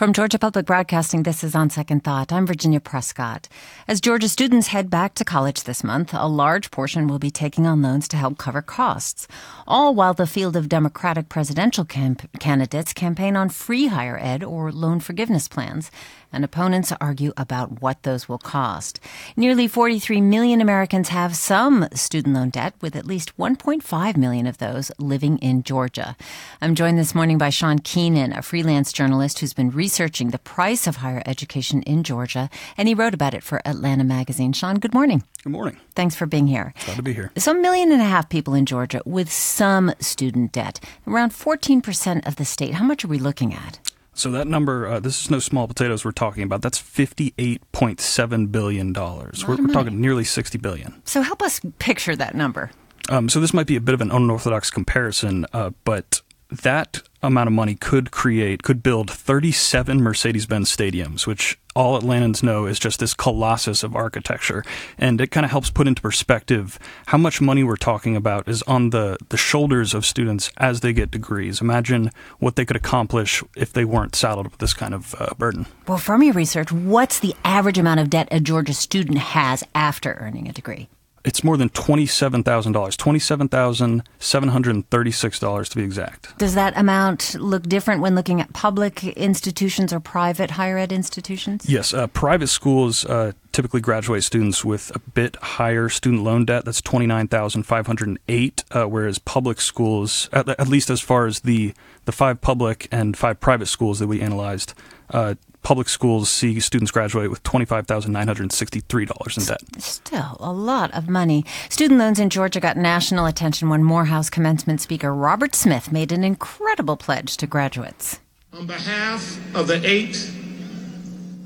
From Georgia Public Broadcasting, this is On Second Thought. I'm Virginia Prescott. As Georgia students head back to college this month, a large portion will be taking on loans to help cover costs. All while the field of Democratic presidential camp- candidates campaign on free higher ed or loan forgiveness plans and opponents argue about what those will cost. Nearly 43 million Americans have some student loan debt, with at least 1.5 million of those living in Georgia. I'm joined this morning by Sean Keenan, a freelance journalist who's been researching the price of higher education in Georgia, and he wrote about it for Atlanta Magazine. Sean, good morning. Good morning. Thanks for being here. Glad to be here. So, a million and a half people in Georgia with some student debt, around 14% of the state. How much are we looking at? So that number, uh, this is no small potatoes we're talking about. That's fifty-eight point seven billion dollars. We're, we're, talking nearly sixty billion. So help us picture that number. Um, so this might be a bit of an unorthodox comparison, uh, but that amount of money could create, could build 37 Mercedes Benz stadiums, which all Atlantans know is just this colossus of architecture. And it kind of helps put into perspective how much money we're talking about is on the, the shoulders of students as they get degrees. Imagine what they could accomplish if they weren't saddled with this kind of uh, burden. Well, from your research, what's the average amount of debt a Georgia student has after earning a degree? It's more than twenty-seven thousand dollars, twenty-seven thousand seven hundred and thirty-six dollars to be exact. Does that amount look different when looking at public institutions or private higher ed institutions? Yes, uh, private schools uh, typically graduate students with a bit higher student loan debt. That's twenty-nine thousand five hundred eight, uh, whereas public schools, at, at, least as far as the the five public and five private schools that we analyzed, uh, public schools see students graduate with $25,963 in debt. Still a lot of money. Student loans in Georgia got national attention when Morehouse commencement speaker Robert Smith made an incredible pledge to graduates. On behalf of the eight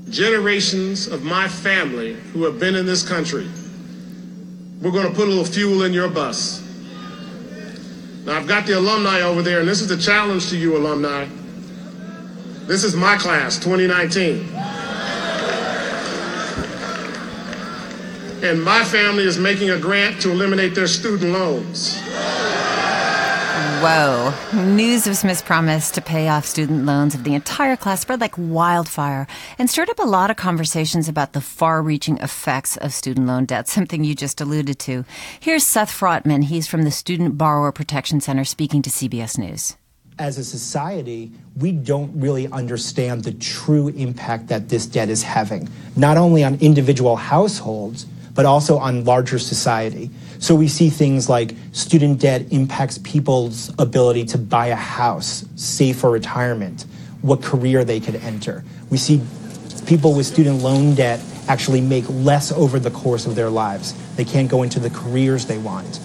generations of my family who have been in this country, we're going to put a little fuel in your bus. Now, I've got the alumni over there, and this is the challenge to you, alumni. This is my class, 2019. And my family is making a grant to eliminate their student loans. Whoa. News of Smith's promise to pay off student loans of the entire class spread like wildfire and stirred up a lot of conversations about the far reaching effects of student loan debt, something you just alluded to. Here's Seth Frotman. He's from the Student Borrower Protection Center speaking to CBS News as a society, we don't really understand the true impact that this debt is having, not only on individual households, but also on larger society. So we see things like student debt impacts people's ability to buy a house, save for retirement, what career they could enter. We see people with student loan debt actually make less over the course of their lives. They can't go into the careers they want.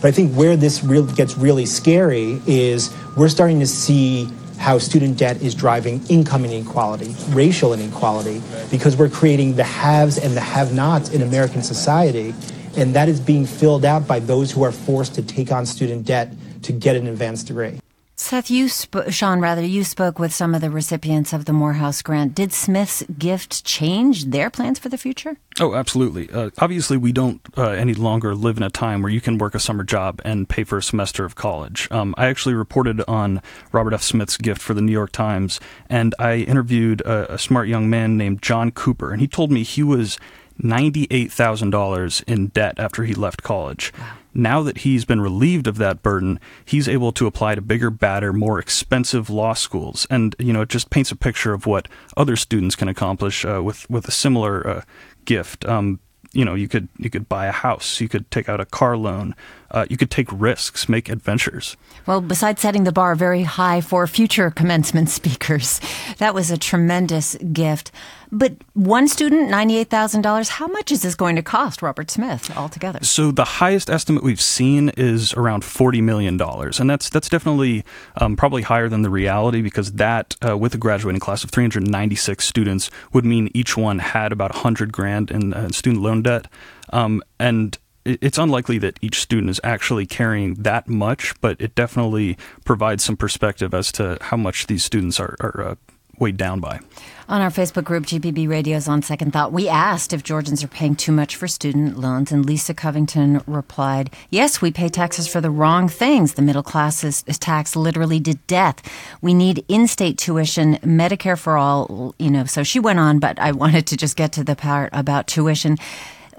But I think where this real gets really scary is we're starting to see how student debt is driving income inequality, racial inequality, because we're creating the haves and the have-nots in American society, and that is being filled out by those who are forced to take on student debt to get an advanced degree. Seth, you sp- Sean, rather, you spoke with some of the recipients of the Morehouse grant. Did Smith's gift change their plans for the future? Oh, absolutely. Uh, obviously, we don't uh, any longer live in a time where you can work a summer job and pay for a semester of college. Um, I actually reported on Robert F. Smith's gift for the New York Times, and I interviewed a, a smart young man named John Cooper, and he told me he was $98,000 in debt after he left college. Wow. Now that he's been relieved of that burden, he's able to apply to bigger, badder, more expensive law schools. And, you know, it just paints a picture of what other students can accomplish uh, with, with a similar uh, gift. Um, you know, you could you could buy a house, you could take out a car loan, uh, you could take risks, make adventures. Well, besides setting the bar very high for future commencement speakers, that was a tremendous gift. But one student, $98,000, how much is this going to cost Robert Smith altogether? So the highest estimate we've seen is around $40 million. And that's, that's definitely um, probably higher than the reality because that, uh, with a graduating class of 396 students, would mean each one had about 100 grand in uh, student loan debt. Um, and it's unlikely that each student is actually carrying that much, but it definitely provides some perspective as to how much these students are, are uh, weighed down by. On our Facebook group, GPB Radio's On Second Thought, we asked if Georgians are paying too much for student loans, and Lisa Covington replied, Yes, we pay taxes for the wrong things. The middle class is, is taxed literally to death. We need in state tuition, Medicare for all, you know. So she went on, but I wanted to just get to the part about tuition.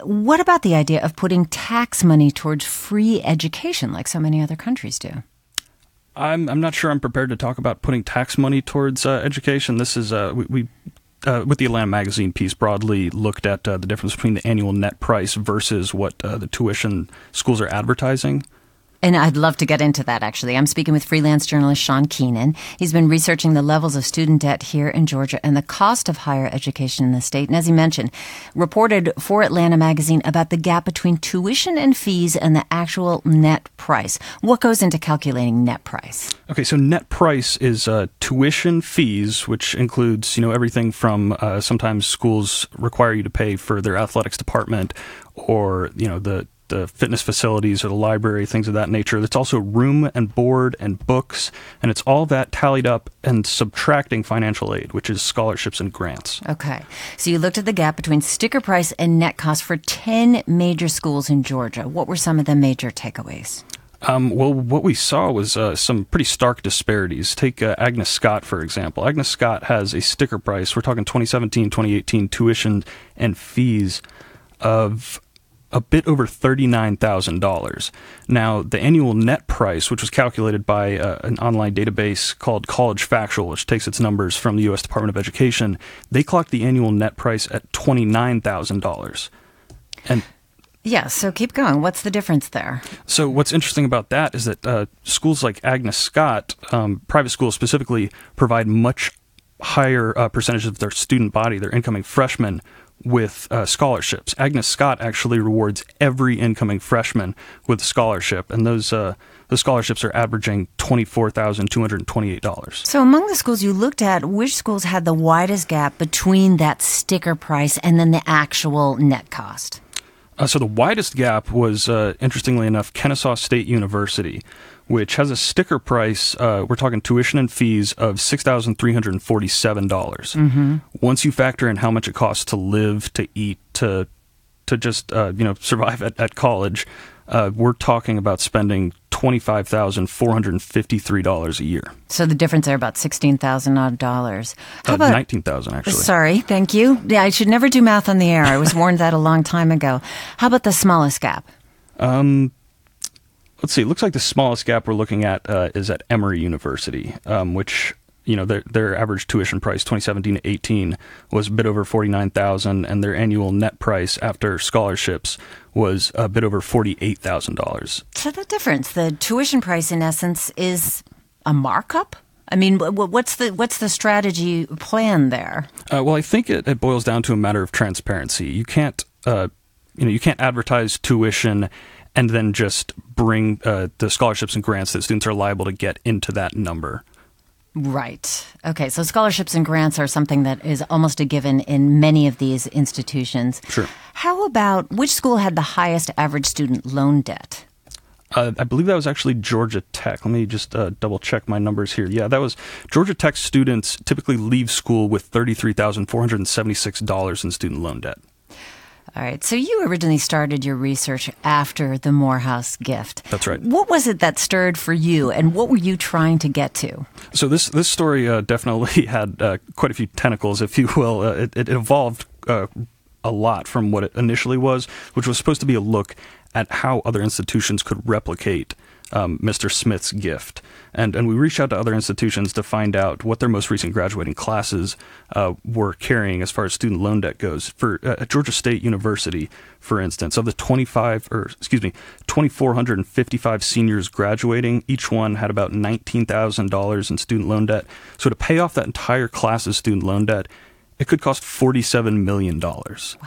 What about the idea of putting tax money towards free education like so many other countries do? I'm I'm not sure I'm prepared to talk about putting tax money towards uh, education. This is uh, we. we uh, with the Atlanta Magazine piece, broadly looked at uh, the difference between the annual net price versus what uh, the tuition schools are advertising. And I'd love to get into that actually. I'm speaking with freelance journalist Sean Keenan. He's been researching the levels of student debt here in Georgia and the cost of higher education in the state. And as he mentioned, reported for Atlanta Magazine about the gap between tuition and fees and the actual net price. What goes into calculating net price? Okay, so net price is uh, tuition fees, which includes you know everything from uh, sometimes schools require you to pay for their athletics department, or you know the the fitness facilities or the library, things of that nature. It's also room and board and books, and it's all that tallied up and subtracting financial aid, which is scholarships and grants. Okay. So you looked at the gap between sticker price and net cost for 10 major schools in Georgia. What were some of the major takeaways? Um, well, what we saw was uh, some pretty stark disparities. Take uh, Agnes Scott, for example. Agnes Scott has a sticker price, we're talking 2017, 2018 tuition and fees of a bit over $39,000. Now, the annual net price, which was calculated by uh, an online database called College Factual, which takes its numbers from the U.S. Department of Education, they clocked the annual net price at $29,000. And yeah, so keep going. What's the difference there? So, what's interesting about that is that uh, schools like Agnes Scott, um, private schools specifically, provide much higher uh, percentages of their student body, their incoming freshmen, with uh, scholarships. Agnes Scott actually rewards every incoming freshman with a scholarship, and those uh, those scholarships are averaging twenty four thousand two hundred twenty eight dollars. So, among the schools you looked at, which schools had the widest gap between that sticker price and then the actual net cost? Uh, so the widest gap was, uh, interestingly enough, Kennesaw State University, which has a sticker price. Uh, we're talking tuition and fees of six thousand three hundred and forty-seven dollars. Mm-hmm. Once you factor in how much it costs to live, to eat, to to just uh, you know survive at, at college, uh, we're talking about spending twenty five thousand four hundred and fifty three dollars a year. So the difference there about sixteen thousand odd dollars. How uh, about nineteen thousand actually? Sorry, thank you. Yeah, I should never do math on the air. I was warned that a long time ago. How about the smallest gap? Um, let's see. It looks like the smallest gap we're looking at uh, is at Emory University, um, which you know their their average tuition price 2017 to 18 was a bit over 49,000 and their annual net price after scholarships was a bit over $48,000. So the difference, the tuition price in essence is a markup? I mean, what's the what's the strategy plan there? Uh, well, I think it, it, boils down to a matter of transparency. You can't, uh, you know, you can't advertise tuition and then just bring uh, the scholarships and grants that students are liable to get into that number. Right. Okay. So scholarships and grants are something that is almost a given in many of these institutions. Sure. How about which school had the highest average student loan debt? Uh, I believe that was actually Georgia Tech. Let me just uh, double check my numbers here. Yeah, that was Georgia Tech students typically leave school with $33,476 in student loan debt. All right. So you originally started your research after the Morehouse gift. That's right. What was it that stirred for you, and what were you trying to get to? So this this story uh, definitely had uh, quite a few tentacles, if you will. Uh, it, it, evolved uh, a lot from what it initially was, which was supposed to be a look at how other institutions could replicate um, Mr. Smith's gift. And, and we reached out to other institutions to find out what their most recent graduating classes uh, were carrying as far as student loan debt goes. For uh, at Georgia State University, for instance, of the 25 or excuse me, 2,455 seniors graduating, each one had about $19,000 in student loan debt. So to pay off that entire class's student loan debt, it could cost $47 million. Wow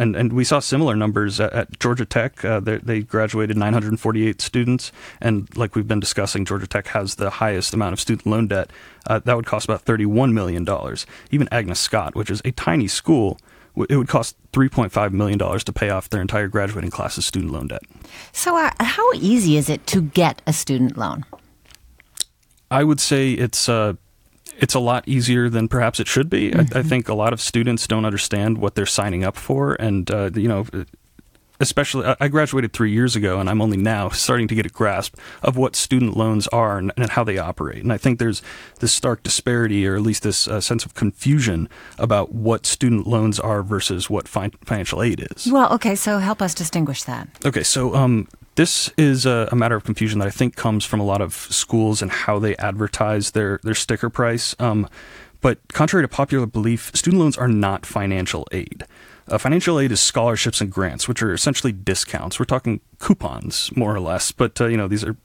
and and we saw similar numbers at, at Georgia Tech. Uh, they graduated 948 students, and like we've been discussing, Georgia Tech has the highest amount of student loan debt. Uh, that would cost about 31 million dollars. Even Agnes Scott, which is a tiny school, it would cost 3.5 million dollars to pay off their entire graduating class's student loan debt. So, uh, how easy is it to get a student loan? I would say it's uh, it's a lot easier than perhaps it should be. Mm-hmm. I, I, think a lot of students don't understand what they're signing up for, and uh, you know, especially I graduated three years ago, and I'm only now starting to get a grasp of what student loans are and, and how they operate. And I think there's this stark disparity, or at least this uh, sense of confusion about what student loans are versus what fi- financial aid is. Well, okay, so help us distinguish that. Okay, so um, this is a, a, matter of confusion that I think comes from a lot of schools and how they advertise their their sticker price. Um, but contrary to popular belief, student loans are not financial aid. Uh, financial aid is scholarships and grants, which are essentially discounts. We're talking coupons, more or less, but uh, you know these are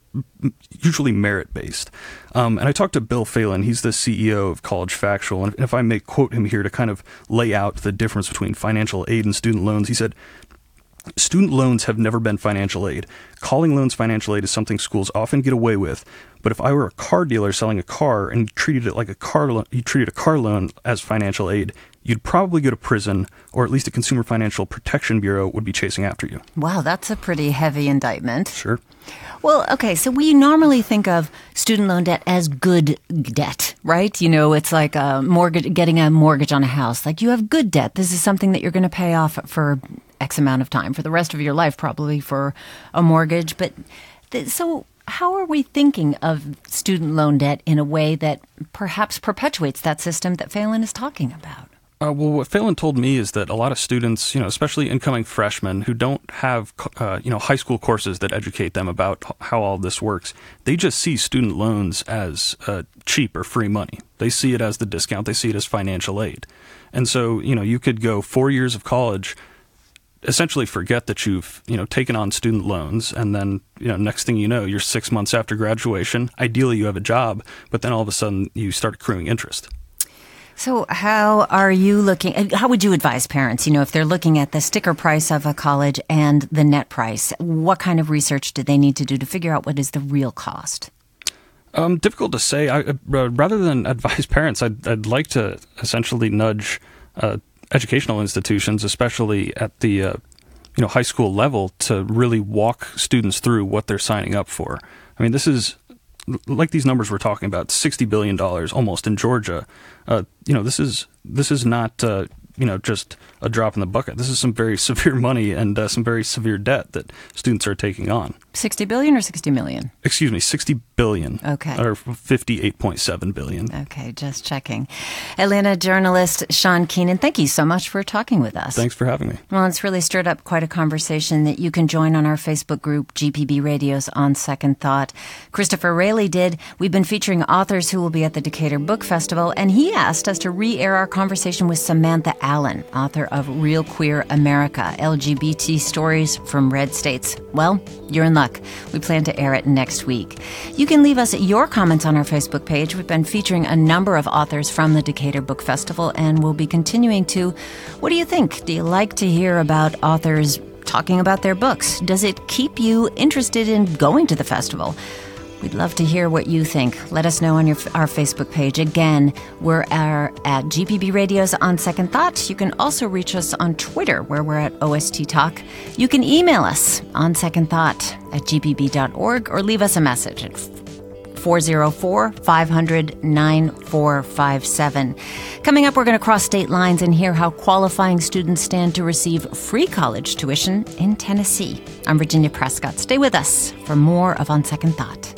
usually merit based. Um, and I talked to Bill Phelan. He's the CEO of College Factual, and if I may quote him here to kind of lay out the difference between financial aid and student loans, he said. Student loans have never been financial aid. Calling loans financial aid is something schools often get away with. But if I were a car dealer selling a car and you treated it like a car lo- you treated a car loan as financial aid, you'd probably go to prison, or at least a Consumer Financial Protection Bureau would be chasing after you. Wow, that's a pretty heavy indictment. Sure. Well, okay, so we normally think of student loan debt as good debt, right? You know, it's like a mortgage, getting a mortgage on a house. Like you have good debt. This is something that you're going to pay off for X amount of time, for the rest of your life, probably for a mortgage. But th- so how are we thinking of student loan debt in a way that perhaps perpetuates that system that Phelan is talking about? Uh, well, what Phelan told me is that a lot of students, you know, especially incoming freshmen who don't have, uh, you know, high school courses that educate them about how all this works, they just see student loans as uh, cheap or free money. They see it as the discount. They see it as financial aid. And so, you know, you could go four years of college, essentially forget that you've, you know, taken on student loans, and then, you know, next thing you know, you're six months after graduation. Ideally, you have a job, but then all of a sudden you start accruing interest. So, how are you looking? How would you advise parents? You know, if they're looking at the sticker price of a college and the net price, what kind of research do they need to do to figure out what is the real cost? Um, difficult to say. I, uh, rather than advise parents, I'd, I'd like to essentially nudge uh, educational institutions, especially at the uh, you know high school level, to really walk students through what they're signing up for. I mean, this is like these numbers we're talking about, sixty billion dollars almost in Georgia. Uh, you know, this is this is not uh, you know just a drop in the bucket. This is some very severe money and uh, some very severe debt that students are taking on. 60 billion or 60 million? Excuse me, 60 billion. Okay. Or 58.7 billion. Okay, just checking. Atlanta journalist Sean Keenan, thank you so much for talking with us. Thanks for having me. Well, it's really stirred up quite a conversation that you can join on our Facebook group, GPB Radio's On Second Thought. Christopher Raley did. We've been featuring authors who will be at the Decatur Book Festival, and he asked us to re air our conversation with Samantha Allen, author of Real Queer America LGBT Stories from Red States. Well, you're in luck. We plan to air it next week. You can leave us your comments on our Facebook page. We've been featuring a number of authors from the Decatur Book Festival, and we'll be continuing to. What do you think? Do you like to hear about authors talking about their books? Does it keep you interested in going to the festival? We'd love to hear what you think. Let us know on your, our Facebook page. Again, we're at, at GPB Radio's On Second Thought. You can also reach us on Twitter, where we're at OST Talk. You can email us on Second Thought at gpb.org or leave us a message at 404 500 9457. Coming up, we're going to cross state lines and hear how qualifying students stand to receive free college tuition in Tennessee. I'm Virginia Prescott. Stay with us for more of On Second Thought.